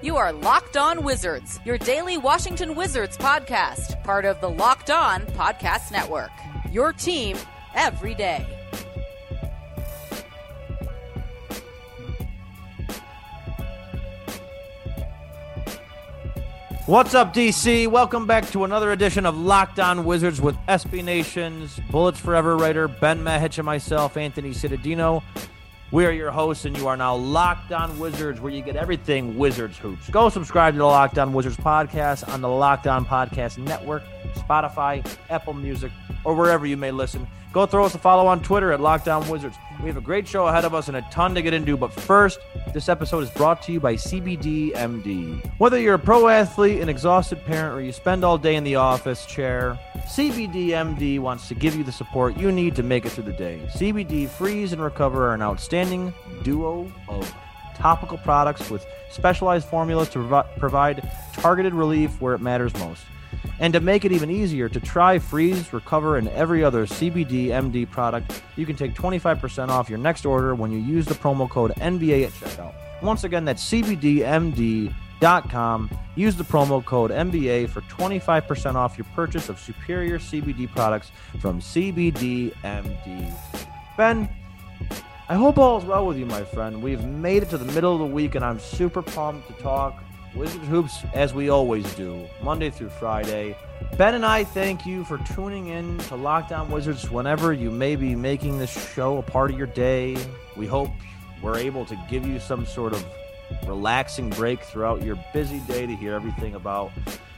You are Locked On Wizards, your daily Washington Wizards podcast, part of the Locked On Podcast Network. Your team every day. What's up, DC? Welcome back to another edition of Locked On Wizards with SB Nation's Bullets Forever writer Ben Mehic and myself, Anthony Cittadino. We are your hosts, and you are now Locked On Wizards, where you get everything Wizards hoops. Go subscribe to the Locked On Wizards podcast on the Locked On Podcast Network, Spotify, Apple Music, or wherever you may listen. Go throw us a follow on Twitter at Locked On Wizards. We have a great show ahead of us and a ton to get into. But first, this episode is brought to you by CBD MD. Whether you're a pro athlete, an exhausted parent, or you spend all day in the office chair, CBD MD wants to give you the support you need to make it through the day. CBD Freeze and Recover are an outstanding duo of topical products with specialized formulas to provi- provide targeted relief where it matters most. And to make it even easier to try Freeze, Recover, and every other CBD MD product, you can take 25% off your next order when you use the promo code NBA at checkout. Once again, that's CBDMD.com. Use the promo code NBA for 25% off your purchase of superior CBD products from CBDMD. Ben, I hope all is well with you, my friend. We've made it to the middle of the week, and I'm super pumped to talk Wizard Hoops as we always do, Monday through Friday. Ben and I thank you for tuning in to Locked On Wizards whenever you may be making this show a part of your day. We hope we're able to give you some sort of relaxing break throughout your busy day to hear everything about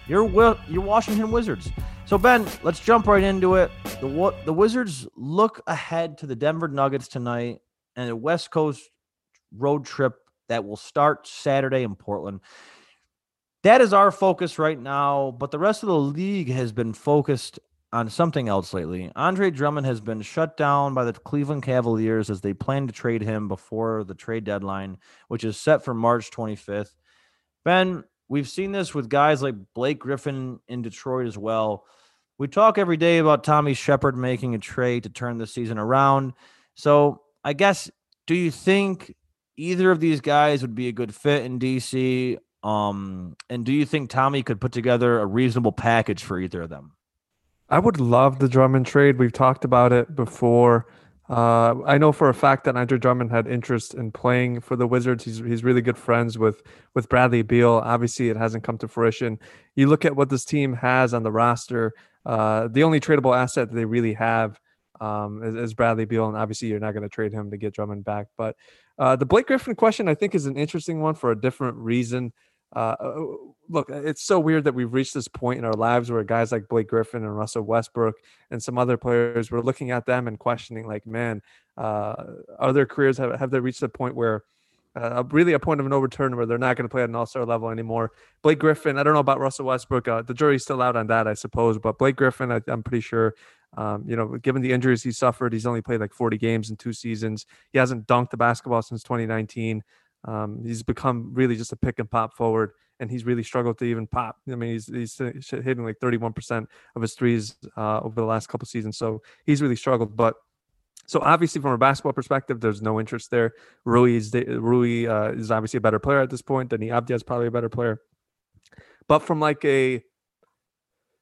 your your Washington Wizards. So Ben, let's jump right into it. The the Wizards look ahead to the Denver Nuggets tonight and a West Coast road trip that will start Saturday in Portland that is our focus right now. But the rest of the league has been focused on something else lately. Andre Drummond has been shut down by the Cleveland Cavaliers as they plan to trade him before the trade deadline, which is set for March 25th. Ben, we've seen this with guys like Blake Griffin in Detroit as well. We talk every day about Tommy Sheppard making a trade to turn the season around. So, I guess, do you think either of these guys would be a good fit in DC? Um, and do you think Tommy could put together a reasonable package for either of them? I would love the Drummond trade. We've talked about it before. Uh, I know for a fact that Andre Drummond had interest in playing for the Wizards. He's he's really good friends with with Bradley Beal. Obviously, it hasn't come to fruition. You look at what this team has on the roster. Uh, the only tradable asset that they really have um, is, is, Bradley Beal, and obviously you're not going to trade him to get Drummond back. But uh, the Blake Griffin question, I think, is an interesting one for a different reason. Uh, uh, look, uh, it's so weird that we've reached this point in our lives where guys like Blake Griffin and Russell Westbrook and some other players, we're looking at them and questioning, like, man, uh, are their careers have, have they reached a point where uh, really a point of no return where they're not going to play at an all-star level anymore. Blake Griffin, I don't know about Russell Westbrook. Uh, the jury's still out on that, I suppose. But Blake Griffin, I, am pretty sure, um, you know, given the injuries he suffered, he's only played like 40 games in two seasons. He hasn't dunked the basketball since 2019. Um, he's become really just a pick and pop forward, and he's really struggled to even pop. I mean, he's he's hitting like 31% of his threes uh, over the last couple seasons, so he's really struggled. But so obviously, from a basketball perspective, there's no interest there. Rui is Rui uh, is obviously a better player at this point. Deni Avdija is probably a better player. But from like a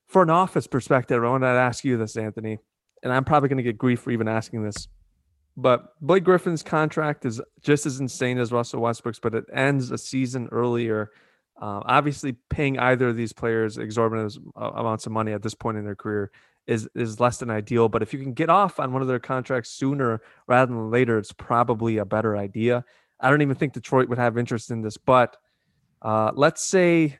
for an office perspective, I want to ask you this, Anthony, and I'm probably going to get grief for even asking this. But Blake Griffin's contract is just as insane as Russell Westbrook's, but it ends a season earlier. Uh, obviously, paying either of these players exorbitant amounts of money at this point in their career is is less than ideal. But if you can get off on one of their contracts sooner rather than later, it's probably a better idea. I don't even think Detroit would have interest in this, but uh, let's say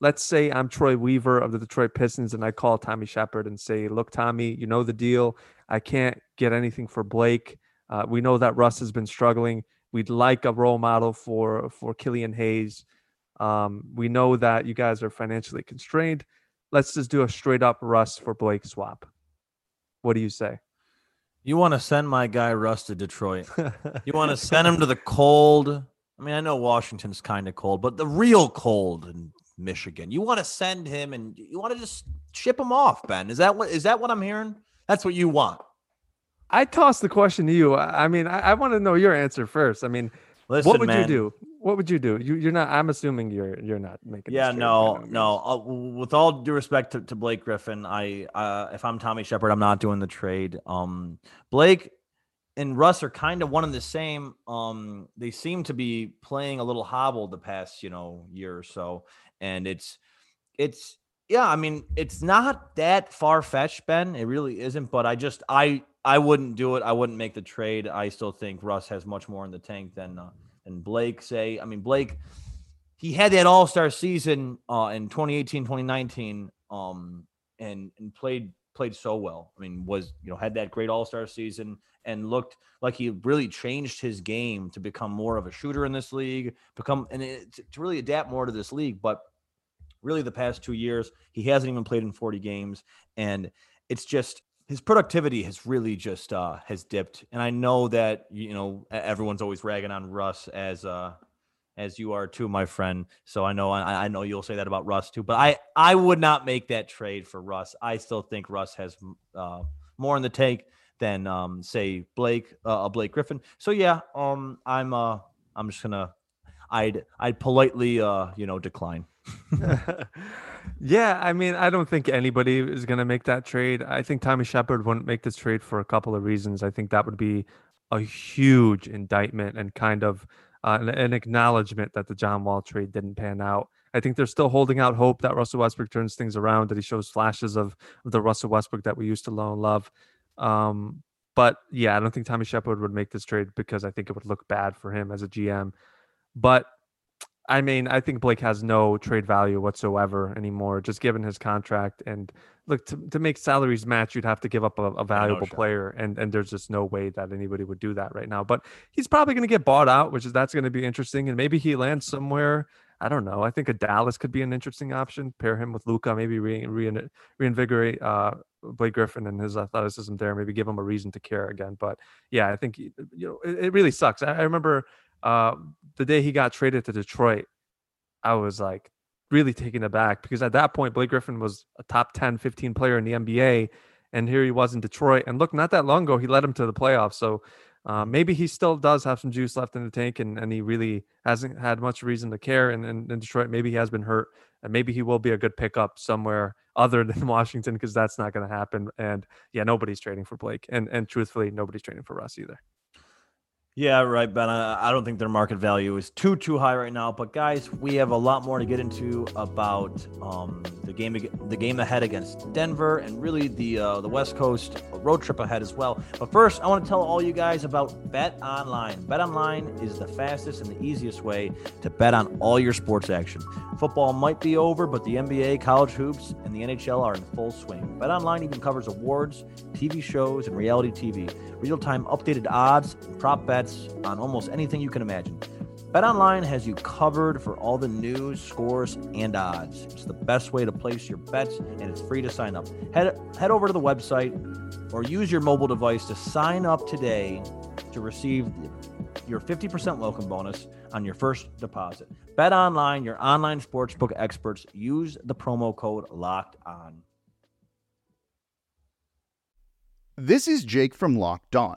let's say I'm Troy Weaver of the Detroit Pistons and I call Tommy Sheppard and say, look, Tommy, you know the deal. I can't get anything for Blake. Uh, we know that Russ has been struggling. We'd like a role model for for Killian Hayes. Um, we know that you guys are financially constrained. Let's just do a straight up Russ for Blake swap. What do you say? You want to send my guy Russ to Detroit? you want to send him to the cold? I mean, I know Washington's kind of cold, but the real cold in Michigan. You want to send him and you want to just ship him off, Ben. Is that what is that what I'm hearing? That's what you want. I toss the question to you. I mean, I, I want to know your answer first. I mean, Listen, what would man, you do? What would you do? You, are not. I'm assuming you're you're not making. Yeah, no, no. Uh, with all due respect to, to Blake Griffin, I uh, if I'm Tommy Sheppard, I'm not doing the trade. Um, Blake and Russ are kind of one and the same. Um, they seem to be playing a little hobbled the past you know year or so, and it's it's yeah. I mean, it's not that far fetched, Ben. It really isn't. But I just I I wouldn't do it. I wouldn't make the trade. I still think Russ has much more in the tank than uh, than Blake. Say, I mean, Blake, he had that All Star season uh, in 2018, 2019, um, and and played played so well. I mean, was you know had that great All Star season and looked like he really changed his game to become more of a shooter in this league, become and it, to really adapt more to this league. But really, the past two years, he hasn't even played in 40 games, and it's just his productivity has really just uh, has dipped. And I know that you know everyone's always ragging on Russ as uh, as you are too, my friend. So I know I, I know you'll say that about Russ too. But I I would not make that trade for Russ. I still think Russ has uh, more in the tank than um, say Blake uh, Blake Griffin. So yeah, um, I'm uh, I'm just gonna I'd I'd politely uh, you know decline. Yeah, I mean, I don't think anybody is going to make that trade. I think Tommy Sheppard wouldn't make this trade for a couple of reasons. I think that would be a huge indictment and kind of uh, an, an, acknowledgement that the John Wall trade didn't pan out. I think they're still holding out hope that Russell Westbrook turns things around, that he shows flashes of, of the Russell Westbrook that we used to know and love. Um, but yeah, I don't think Tommy Sheppard would make this trade because I think it would look bad for him as a GM. But I mean, I think Blake has no trade value whatsoever anymore, just given his contract. And look, to, to make salaries match, you'd have to give up a, a valuable player, and and there's just no way that anybody would do that right now. But he's probably going to get bought out, which is that's going to be interesting, and maybe he lands somewhere. I don't know. I think a Dallas could be an interesting option. Pair him with Luka, maybe re, re, reinvigorate uh, Blake Griffin and his athleticism there. Maybe give him a reason to care again. But yeah, I think you know it, it really sucks. I, I remember uh, the day he got traded to Detroit, I was like really taken aback because at that point, Blake Griffin was a top 10, 15 player in the NBA. And here he was in Detroit. And look, not that long ago, he led him to the playoffs. So uh, maybe he still does have some juice left in the tank and, and he really hasn't had much reason to care. And in, Detroit, maybe he has been hurt. And maybe he will be a good pickup somewhere other than Washington because that's not going to happen. And yeah, nobody's trading for Blake. And, and truthfully, nobody's trading for Russ either. Yeah, right, Ben. I, don't think their market value is too too high right now. But guys, we have a lot more to get into about um, the game the game ahead against Denver and really the uh, the West Coast road trip ahead as well. But first, I want to tell all you guys about Bet Online. Bet Online is the fastest and the easiest way to bet on all your sports action. Football might be over, but the NBA, college hoops, and the NHL are in full swing. Bet Online even covers awards, TV shows, and reality TV. Real time updated odds, and prop bets bets on almost anything you can imagine. BetOnline has you covered for all the news, scores, and odds. It's the best way to place your bets, and it's free to sign up. Head head over to the website or use your mobile device to sign up today to receive your 50% welcome bonus on your first deposit. Bet online, your online sportsbook experts. Use the promo code LOCKED ON. This is Jake from Locked On.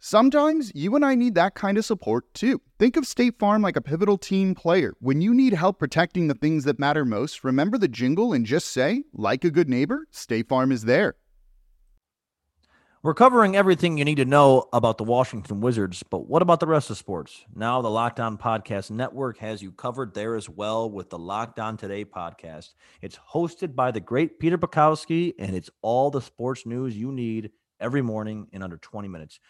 Sometimes you and I need that kind of support too. Think of State Farm like a pivotal team player. When you need help protecting the things that matter most, remember the jingle and just say, like a good neighbor, State Farm is there. We're covering everything you need to know about the Washington Wizards, but what about the rest of sports? Now, the Locked On Podcast Network has you covered there as well with the Locked On Today podcast. It's hosted by the great Peter Bukowski, and it's all the sports news you need every morning in under 20 minutes.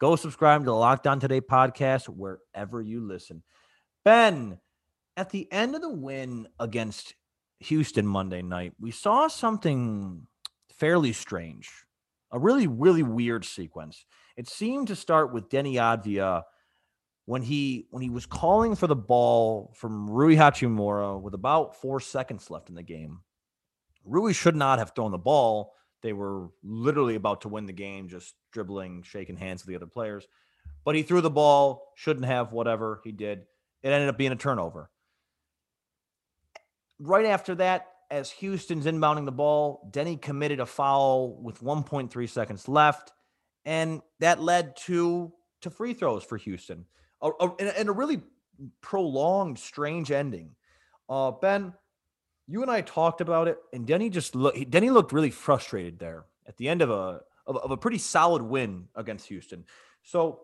Go subscribe to the Locked On Today podcast wherever you listen. Ben, at the end of the win against Houston Monday night, we saw something fairly strange, a really, really weird sequence. It seemed to start with Deni Avdija when he when he was calling for the ball from Rui Hachimura with about four seconds left in the game. Rui should not have thrown the ball they were literally about to win the game, just dribbling, shaking hands with the other players. But he threw the ball, shouldn't have, whatever he did. It ended up being a turnover. Right after that, as Houston's inbounding the ball, Deni committed a foul with 1.3 seconds left, and that led to to free throws for Houston, a, a, and a really prolonged, strange ending. Uh, ben, you and I talked about it, and Deni just looked. Deni looked really frustrated there at the end of a of, of a pretty solid win against Houston. So,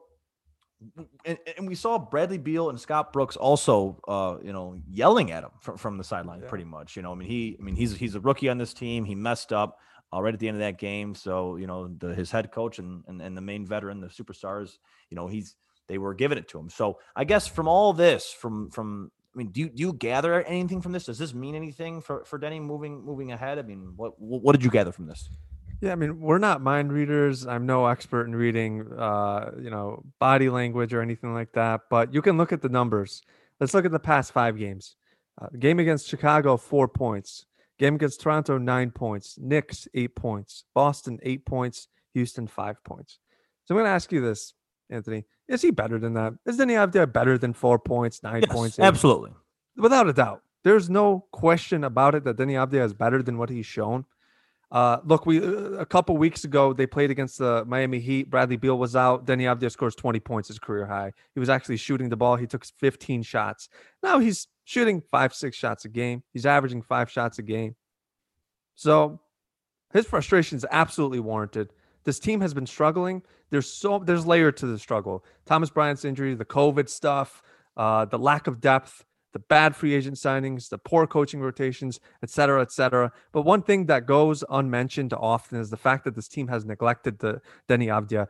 and, and, we saw Bradley Beal and Scott Brooks also, uh, you know, yelling at him from, from the sideline, yeah. pretty much. You know, I mean, he, I mean, he's he's a rookie on this team. He messed up uh, right at the end of that game. So, you know, the, his head coach and, and and the main veteran, the superstars, you know, he's they were giving it to him. So, I guess from all this, from from I mean, do you, do you gather anything from this? Does this mean anything for, for Deni moving moving ahead? I mean, what what did you gather from this? Yeah, I mean, we're not mind readers. I'm no expert in reading, uh, you know, body language or anything like that. But you can look at the numbers. Let's look at the past five games. Uh, game against Chicago, four points. Game against Toronto, nine points. Knicks, eight points. Boston, eight points. Houston, five points. So I'm going to ask you this, Anthony. Is he better than that? Is Deni Avdija better than four points, nine yes, points? Eight? Absolutely. Without a doubt. There's no question about it that Deni Avdija is better than what he's shown. Uh, look, we uh, a couple weeks ago they played against the Miami Heat. Bradley Beal was out. Deni Avdija scores 20 points, his career high. He was actually shooting the ball. He took 15 shots. Now he's shooting five, six shots a game. He's averaging five shots a game. So his frustration is absolutely warranted. This team has been struggling. There's so there's layer to the struggle. Thomas Bryant's injury, the COVID stuff, uh, the lack of depth, the bad free agent signings, the poor coaching rotations, et cetera, et cetera. But one thing that goes unmentioned often is the fact that this team has neglected the Deni Avdija.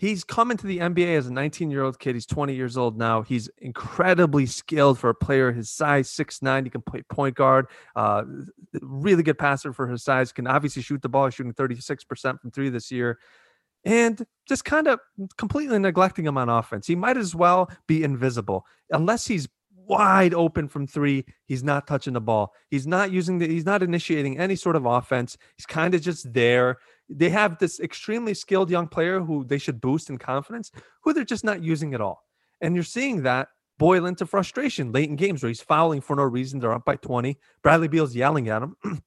He's coming to the NBA as a 19 year old kid. He's 20 years old now. He's incredibly skilled for a player his size, six nine. He can play point guard. Uh, really good passer for his size. Can obviously shoot the ball. Shooting 36% from three this year. And just kind of completely neglecting him on offense. He might as well be invisible unless he's wide open from three. He's not touching the ball. He's not using the, he's not initiating any sort of offense. He's kind of just there they have this extremely skilled young player who they should boost in confidence, who they're just not using at all. And you're seeing that boil into frustration late in games where he's fouling for no reason. They're up by 20. Bradley Beal's yelling at him.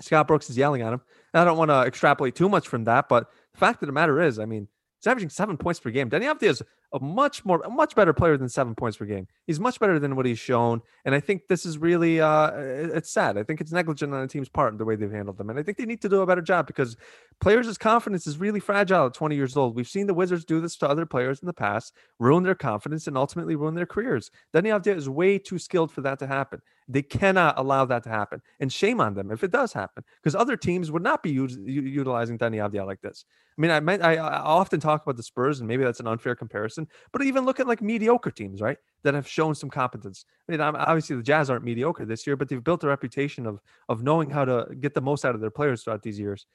Scott Brooks is yelling at him. And I don't want to extrapolate too much from that, but the fact of the matter is, I mean, he's averaging seven points per game. Deni Avdija is a much more, a much better player than seven points per game. He's much better than what he's shown, and I think this is really, uh, it's sad. I think it's negligent on the team's part the way they've handled them, and I think they need to do a better job because players' confidence is really fragile at 20 years old. We've seen the Wizards do this to other players in the past, ruin their confidence, and ultimately ruin their careers. Deni Avdija is way too skilled for that to happen. They cannot allow that to happen. And shame on them if it does happen, because other teams would not be us- u- utilizing Deni Avdija like this. I mean, I, I, I often talk about the Spurs, and maybe that's an unfair comparison, but even look at like mediocre teams, right, that have shown some competence. I mean, obviously the Jazz aren't mediocre this year, but they've built a reputation of of knowing how to get the most out of their players throughout these years.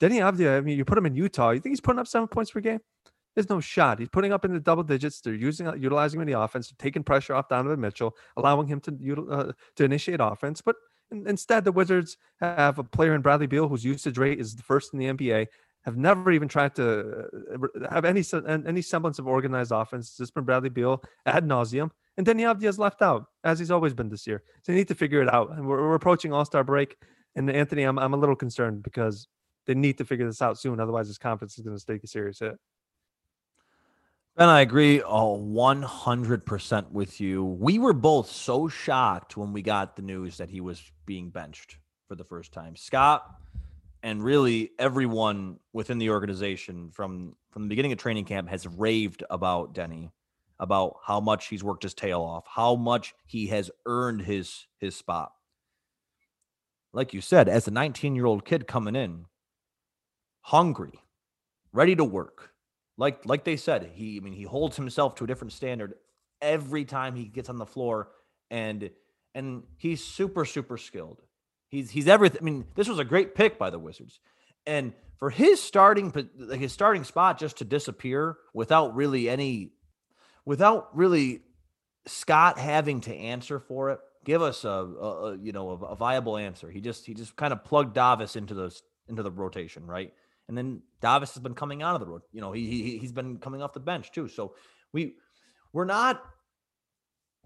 Deni Avdija, I mean, you put him in Utah, you think he's putting up seven points per game? There's no shot. He's putting up in the double digits. They're using utilizing him in the offense, taking pressure off Donovan Mitchell, allowing him to uh, to initiate offense. But instead, the Wizards have a player in Bradley Beal whose usage rate is the first in the NBA. Have never even tried to uh, have any any semblance of organized offense. It's been Bradley Beal ad nauseum, and Deni Avdija's left out as he's always been this year. So they need to figure it out. And we're, we're approaching All Star break, and Anthony, I'm I'm a little concerned because they need to figure this out soon. Otherwise, this conference is going to take a serious hit. And I agree oh, 100% with you. We were both so shocked when we got the news that he was being benched for the first time. Scott and really everyone within the organization from from the beginning of training camp has raved about Deni, about how much he's worked his tail off, how much he has earned his his spot. Like you said, as a 19-year-old kid coming in, hungry, ready to work like like they said, he I mean he holds himself to a different standard every time he gets on the floor, and and he's super super skilled. He's he's everything. I mean, this was a great pick by the Wizards, and for his starting his starting spot just to disappear without really any, without really Scott having to answer for it. Give us a, a, you know a, a viable answer. He just he just kind of plugged Davis into those into the rotation, right? And then Davis has been coming out of the road. You know, he, he he's been coming off the bench too. So we we're not.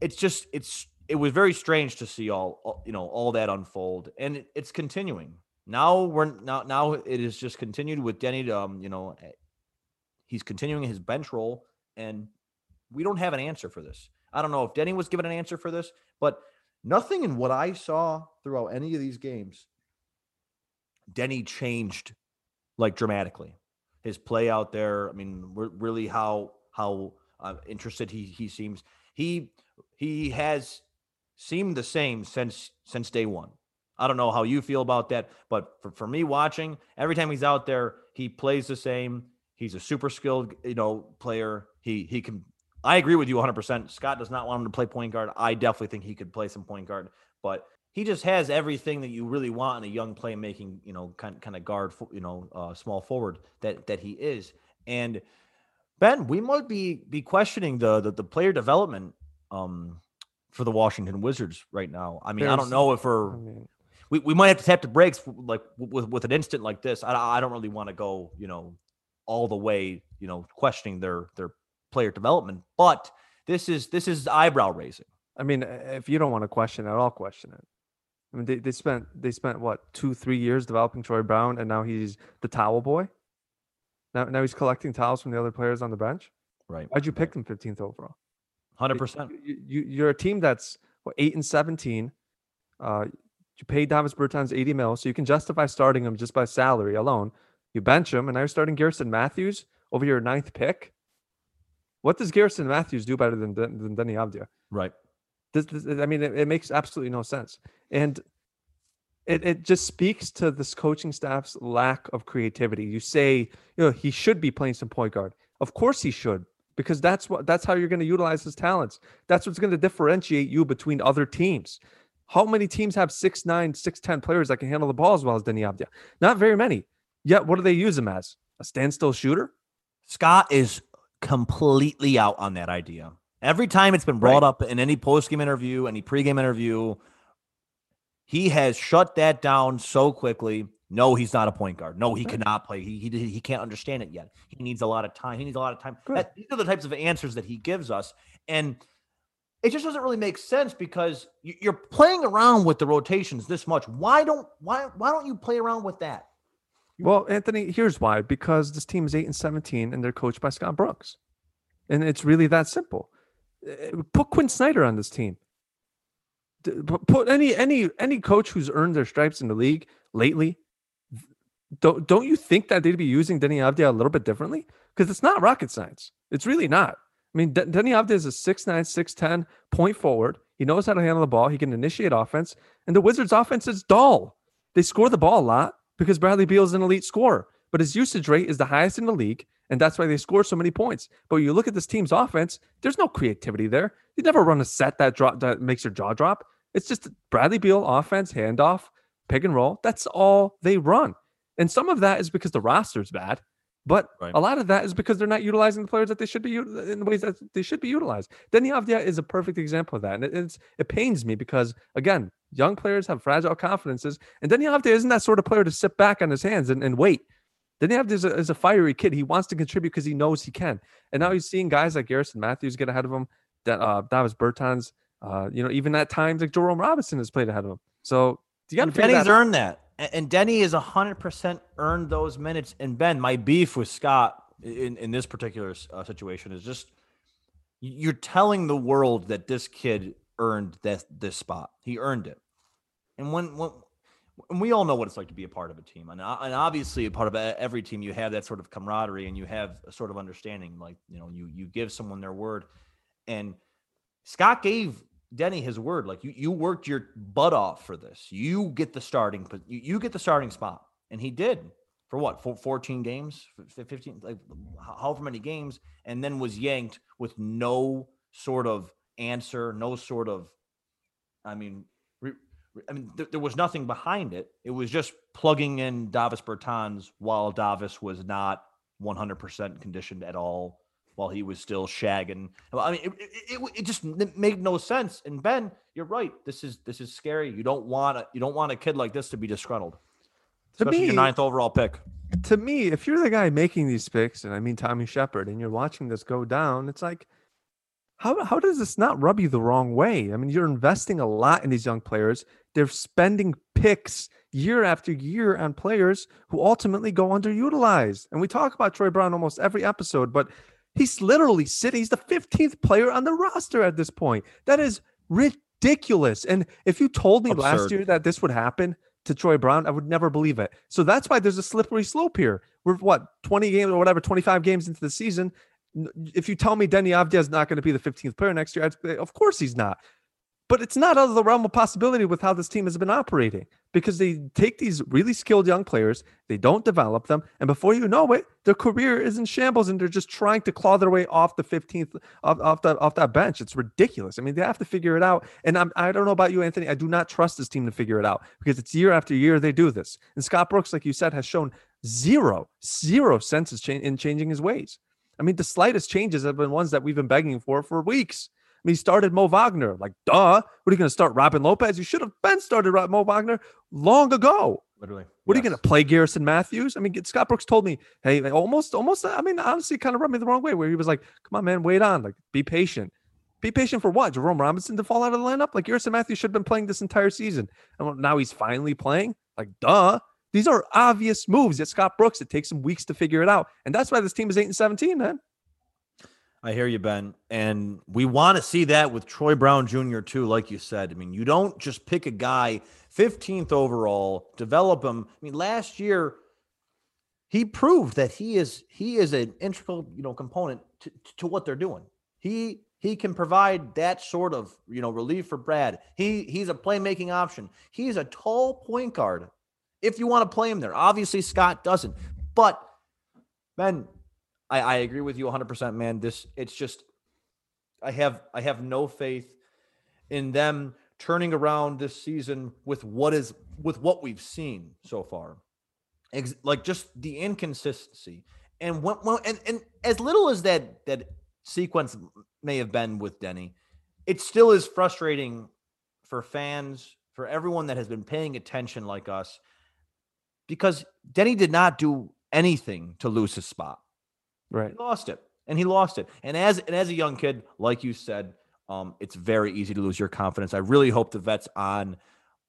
It's just it's it was very strange to see all, you know all that unfold, and it, it's continuing. Now we're now now it is just continued with Deni. Um, you know, eh, he's continuing his bench role, and we don't have an answer for this. I don't know if Deni was given an answer for this, but nothing in what I saw throughout any of these games, Deni changed like dramatically. His play out there, I mean, really how how uh, interested he he seems. He he has seemed the same since since day one. I don't know how you feel about that, but for, for me watching, every time he's out there, he plays the same. He's a super skilled, you know, player. He he can I agree with you 100%. Scott does not want him to play point guard. I definitely think he could play some point guard, but he just has everything that you really want in a young playmaking, you know, kind kind of guard, you know, uh, small forward that that he is. And Ben, we might be be questioning the the, the player development um, for the Washington Wizards right now. I mean, There's, I don't know if we're I mean, we, we might have to tap the brakes like with with an instant like this. I I don't really want to go, you know, all the way, you know, questioning their their player development, but this is this is eyebrow raising. I mean, if you don't want to question it, I'll question it. I mean, they, they spent they spent what two three years developing Troy Brown, and now he's the towel boy. Now now he's collecting towels from the other players on the bench. Right. Why'd you pick him fifteenth overall? Hundred percent. You, are a team that's what, eight and seventeen. Uh, you paid Davis Bertans eighty mil, so you can justify starting him just by salary alone. You bench him, and now you're starting Garrison Matthews over your ninth pick. What does Garrison Matthews do better than than Deni Avdija? Right. This, this, I mean, it, it, makes absolutely no sense, and it it just speaks to this coaching staff's lack of creativity. You say, you know, he should be playing some point guard. Of course, he should, because that's what that's how you're going to utilize his talents. That's what's going to differentiate you between other teams. How many teams have six nine, six ten players that can handle the ball as well as Deni Avdija? Not very many. Yet, what do they use him as? A standstill shooter? Scott is completely out on that idea. Every time it's been brought right. up in any post game interview, any pregame interview, he has shut that down so quickly. No, he's not a point guard. No, he cannot play. He, he he can't understand it yet. He needs a lot of time. He needs a lot of time. That, these are the types of answers that he gives us, and it just doesn't really make sense because you're playing around with the rotations this much. Why don't why why don't you play around with that? Well, Anthony, here's why: because this team is eight and seventeen, and they're coached by Scott Brooks, and it's really that simple. Uh, put Quinn Snyder on this team. Put any any any coach who's earned their stripes in the league lately. Don't don't you think that they'd be using Deni Avdija a little bit differently? Because it's not rocket science. It's really not. I mean, D- Deni Avdija is a 6'9", 6'10", point forward. He knows how to handle the ball. He can initiate offense. And the Wizards' offense is dull. They score the ball a lot because Bradley Beal is an elite scorer, but his usage rate is the highest in the league, and that's why they score so many points. But you look at this team's offense, there's no creativity there. They never run a set that drop that makes your jaw drop. It's just Bradley Beal offense, handoff, pick and roll. That's all they run. And some of that is because the roster is bad, but Right. a lot of that is because they're not utilizing the players that they should be in the ways that they should be utilized. Deni Avdija is a perfect example of that. And it, it's, it pains me because, again, young players have fragile confidences. And Deni Avdija isn't that sort of player to sit back on his hands and, and wait. Deni Avdija is a, is a fiery kid. He wants to contribute because he knows he can. And now he's seeing guys like Garrison Matthews get ahead of him, that uh, Davis Bertans, uh, you know, even at times like Jerome Robinson has played ahead of him. So you got to Deni's that earned that. And Deni is 100% earned those minutes. And Ben, my beef with Scott in, in this particular uh, situation is just you're telling the world that this kid earned this, this spot. He earned it. And when, when, and we all know what it's like to be a part of a team. And, uh, and obviously, a part of e- every team, you have that sort of camaraderie and you have a sort of understanding. Like, you know, you, you give someone their word. And Scott gave Deni his word. Like you, you worked your butt off for this. You get the starting, but you, you get the starting spot, and he did for what? For 14 games, 15, like however many games, and then was yanked with no sort of answer, no sort of, I mean, re, I mean, th- there was nothing behind it. It was just plugging in Davis Bertans while Davis was not 100% conditioned at all while he was still shagging. I mean, it, it, it, it just made no sense. And Ben, you're right. This is this is scary. You don't want a, you don't want a kid like this to be disgruntled, To especially your ninth overall pick. to me, if you're the guy making these picks, and I mean Tommy Sheppard, and you're watching this go down, it's like, how how does this not rub you the wrong way? I mean, you're investing a lot in these young players. They're spending picks year after year on players who ultimately go underutilized. And we talk about Troy Brown almost every episode, but he's literally sitting. He's the 15th player on the roster at this point. That is ridiculous. And if you told me last year that this would happen to Troy Brown, I would never believe it. So that's why there's a slippery slope here. We're what 20 games or whatever, 25 games into the season. If you tell me Deni Avdija is not going to be the 15th player next year, I'd say, of course he's not. But it's not out of the realm of possibility with how this team has been operating because they take these really skilled young players, they don't develop them, and before you know it, their career is in shambles, and they're just trying to claw their way off the 15th off, off that off that bench. It's ridiculous. I mean, they have to figure it out. And I'm, I don't know about you, Anthony. I do not trust this team to figure it out because it's year after year they do this. And Scott Brooks, like you said, has shown zero zero sense cha- in changing his ways. I mean, the slightest changes have been ones that we've been begging for for weeks. I mean, he started Mo Wagner. Like, duh. What are you going to start Robin Lopez? You should have been started Mo Wagner long ago. Literally. What are you going to play Garrison Matthews? I mean, Scott Brooks told me, hey, almost, almost, I mean, honestly, kind of rubbed me the wrong way where he was like, come on, man, wait on. Like, be patient. Be patient for what? Jerome Robinson to fall out of the lineup? Like, Garrison Matthews should have been playing this entire season. And now he's finally playing? Like, duh. These are obvious moves that Scott Brooks. It takes him weeks to figure it out. And that's why this team is 8 and 17, man. I hear you, Ben. And we want to see that with Troy Brown Jr., too, like you said. I mean, you don't just pick a guy 15th overall, develop him. I mean, last year, he proved that he is he is an integral, you know, component to, to what they're doing. He he can provide that sort of, you know, relief for Brad. He he's a playmaking option. He's a tall point guard. If you want to play him there. Obviously, Scott doesn't. But Ben, I, I agree with you 100%, man. This it's just I have I have no faith in them turning around this season with what is with what we've seen so far. Ex- like just the inconsistency. And when, when and, and as little as that that sequence may have been with Deni, it still is frustrating for fans, for everyone that has been paying attention like us, because Deni did not do anything to lose his spot. Right. He lost it, and he lost it. And as and as a young kid, like you said, um, it's very easy to lose your confidence. I really hope the vets on,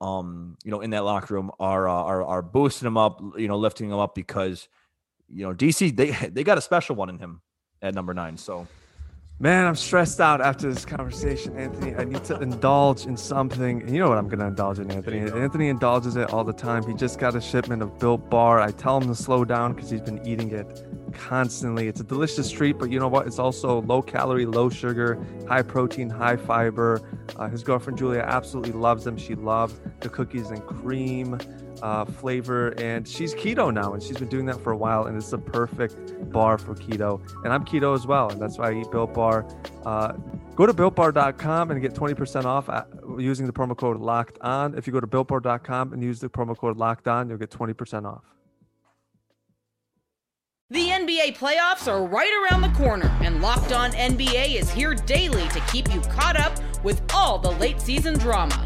um, you know, in that locker room are uh, are are boosting him up, you know, lifting him up because, you know, DC they they got a special one in him at number nine. So Man, I'm stressed out after this conversation, Anthony. I need to indulge in something. And you know what I'm going to indulge in, Anthony. Anthony indulges it all the time. He just got a shipment of Built Bar. I tell him to slow down because he's been eating it constantly. It's a delicious treat, but you know what? It's also low calorie, low sugar, high protein, high fiber. Uh, his girlfriend Julia absolutely loves them. She loves the cookies and cream uh, flavor, and she's keto now, and she's been doing that for a while, and it's a perfect bar for keto. And I'm keto as well, and that's why I eat Built Bar. Uh, go to builtbar.com and get 20% off using the promo code locked on. If you go to builtbar.com and use the promo code locked on, you'll get 20% off. The NBA playoffs are right around the corner, and Locked On NBA is here daily to keep you caught up with all the late season drama.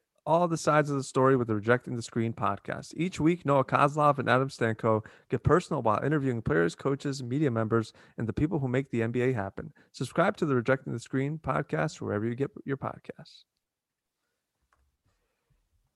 all the sides of the story with the Rejecting the Screen podcast. Each week, Noah Kozlov and Adam Stanko get personal while interviewing players, coaches, media members, and the people who make the NBA happen. Subscribe to the Rejecting the Screen podcast wherever you get your podcasts.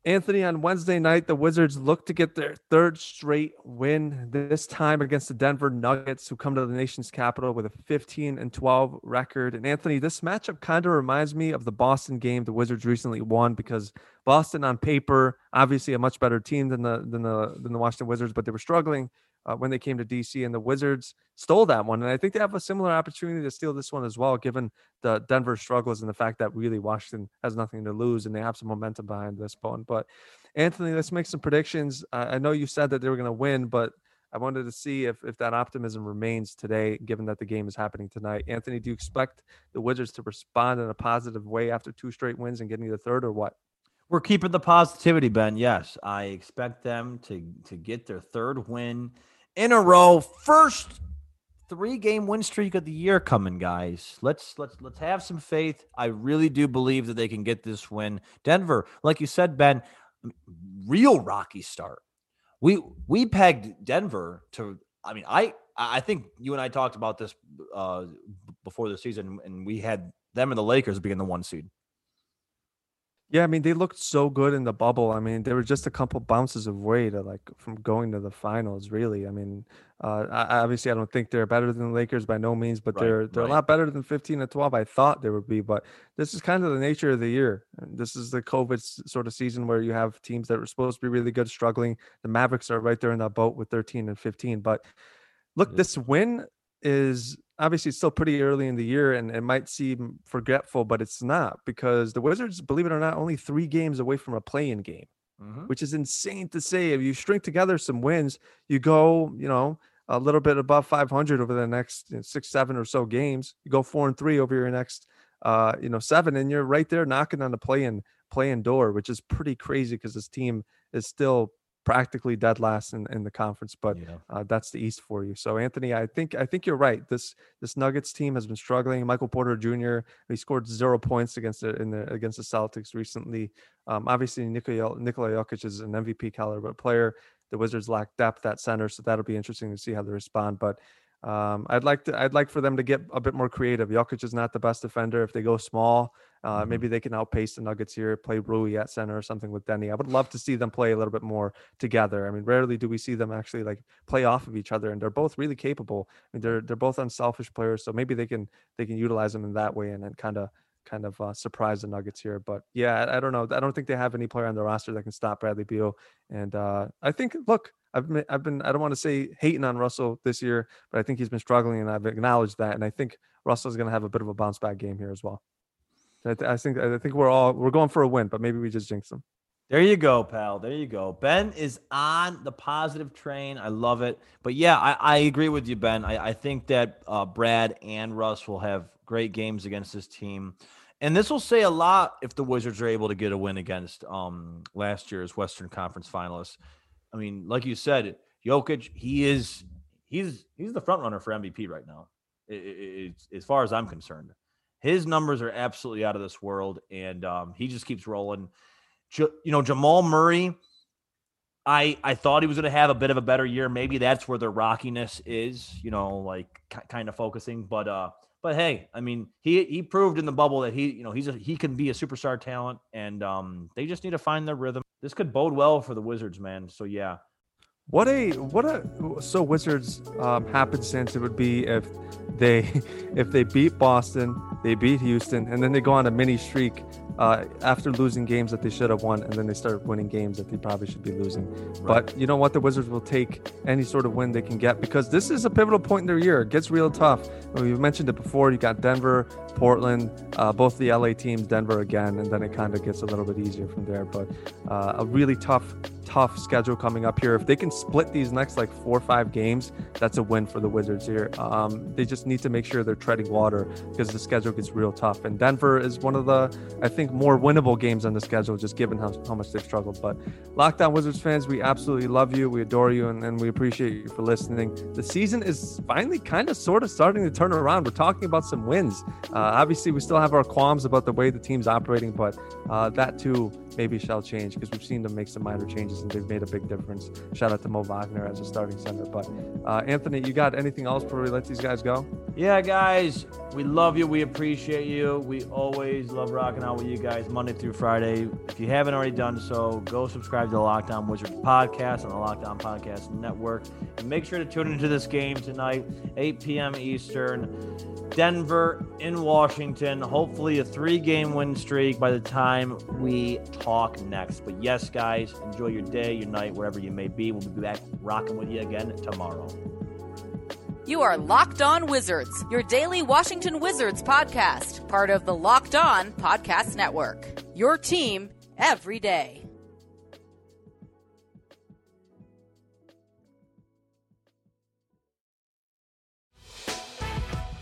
Anthony, on Wednesday night, the Wizards look to get their third straight win, this time against the Denver Nuggets, who come to the nation's capital with a 15 and 12 record. And Anthony, this matchup kind of reminds me of the Boston game the Wizards recently won because Boston, on paper, obviously a much better team than the than the than the Washington Wizards, but they were struggling uh, when they came to DC, and the Wizards stole that one. And I think they have a similar opportunity to steal this one as well, given the Denver struggles and the fact that really Washington has nothing to lose and they have some momentum behind this one. But Anthony, let's make some predictions. Uh, I know you said that they were going to win, but I wanted to see if, if that optimism remains today, given that the game is happening tonight. Anthony, do you expect the Wizards to respond in a positive way after two straight wins and getting the third, or what? We're keeping the positivity, Ben. Yes, I expect them to to get their third win in a row. First three game win streak of the year coming, guys. Let's let's let's have some faith. I really do believe that they can get this win. Denver, like you said, Ben, real rocky start. We we pegged Denver to. I mean, I I think you and I talked about this uh, before the season, and we had them and the Lakers being the one seed. Yeah, I mean they looked so good in the bubble. I mean they were just a couple bounces away to like from going to the finals. Really, I mean, uh, I, obviously I don't think they're better than the Lakers by no means, but Right, they're they're right. a lot better than fifteen and twelve. I thought they would be, but this is kind of the nature of the year. This is the COVID sort of season where you have teams that were supposed to be really good struggling. The Mavericks are right there in that boat with thirteen and fifteen. But look, Yeah. this win is obviously it's still pretty early in the year and it might seem forgetful, but it's not because the Wizards, believe it or not, only three games away from a play-in game, Mhm. which is insane to say. If you string together some wins, you go, you know, a little bit above 500 over the next six, seven or so games. You go four and three over your next, uh, you know, seven, and you're right there knocking on the play-in play-in door, which is pretty crazy because this team is still practically dead last in, in the conference. But Yeah. uh, that's the East for you. So Anthony, I think I think you're right. This this Nuggets team has been struggling. Michael Porter Jr. He scored zero points against the in the against the Celtics recently. Um, obviously, Nikola Nikola Jokic is an MVP caliber but player. The Wizards lack depth at center, so that'll be interesting to see how they respond. But um, I'd like to I'd like for them to get a bit more creative. Jokic is not the best defender. If they go small, uh, Mhm. maybe they can outpace the Nuggets here. Play Rui at center or something with Deni. I would love to see them play a little bit more together. I mean, rarely do we see them actually like play off of each other, and they're both really capable. I mean, they're they're both unselfish players, so maybe they can they can utilize them in that way and then kind of kind of uh, surprise the Nuggets here. But yeah, I, I don't know. I don't think they have any player on the roster that can stop Bradley Beal. And uh, I think, look, I've been, I've been I don't want to say hating on Russell this year, but I think he's been struggling, and I've acknowledged that. And I think Russell's going to have a bit of a bounce back game here as well. I, th- I think I think we're all we're going for a win, but maybe we just jinx them. There you go, pal. There you go. Ben is on the positive train. I love it. But yeah, I, I agree with you, Ben. I, I think that uh, Brad and Russ will have great games against this team. And this will say a lot if the Wizards are able to get a win against um, last year's Western Conference finalists. I mean, like you said, Jokic, he is he's he's the front runner for MVP right now. I- I- I- it's- as far as I'm concerned, his numbers are absolutely out of this world, and um, he just keeps rolling. you know, Jamal Murray. I I thought he was going to have a bit of a better year. Maybe that's where the rockiness is. You know, like kind of focusing. But uh, but hey, I mean, he he proved in the bubble that he you know he's a, he can be a superstar talent, and um, they just need to find their rhythm. This could bode well for the Wizards, man. So yeah, what a what a so Wizards um, happenstance it would be if they if they beat Boston, they beat Houston, and then they go on a mini streak uh, after losing games that they should have won, and then they start winning games that they probably should be losing. Right. But you know what? The Wizards will take any sort of win they can get because this is a pivotal point in their year. It gets real tough. We mentioned it before. You got Denver, Portland, uh, both the LA teams, Denver again, and then it kind of gets a little bit easier from there. But uh, a really tough tough schedule coming up here. If they can split these next like four or five games, that's a win for the Wizards here. Um, they just need to make sure they're treading water because the schedule gets real tough. And Denver is one of the, I think, more winnable games on the schedule, just given how, how much they've struggled. But Locked On Wizards fans, we absolutely love you. We adore you and, and we appreciate you for listening. The season is finally kind of sort of starting to turn around. We're talking about some wins. Uh, obviously, we still have our qualms about the way the team's operating, but uh, that too maybe shall change because we've seen them make some minor changes and they've made a big difference. Shout out to Mo Wagner as a starting center. But uh, Anthony, you got anything else before we let these guys go? Yeah, guys, we love you. We appreciate you. We always love rocking out with you guys Monday through Friday. If you haven't already done so, go subscribe to the Locked On Wizards podcast on the Locked On Podcast Network. And make sure to tune into this game tonight, 8 p.m. Eastern. Denver in Washington. Hopefully, a three game win streak by the time we talk next. But yes, guys, enjoy your day, your night, wherever you may be. We'll be back rocking with you again tomorrow. You are Locked On Wizards, your daily Washington Wizards podcast, part of the Locked On Podcast Network. Your team every day.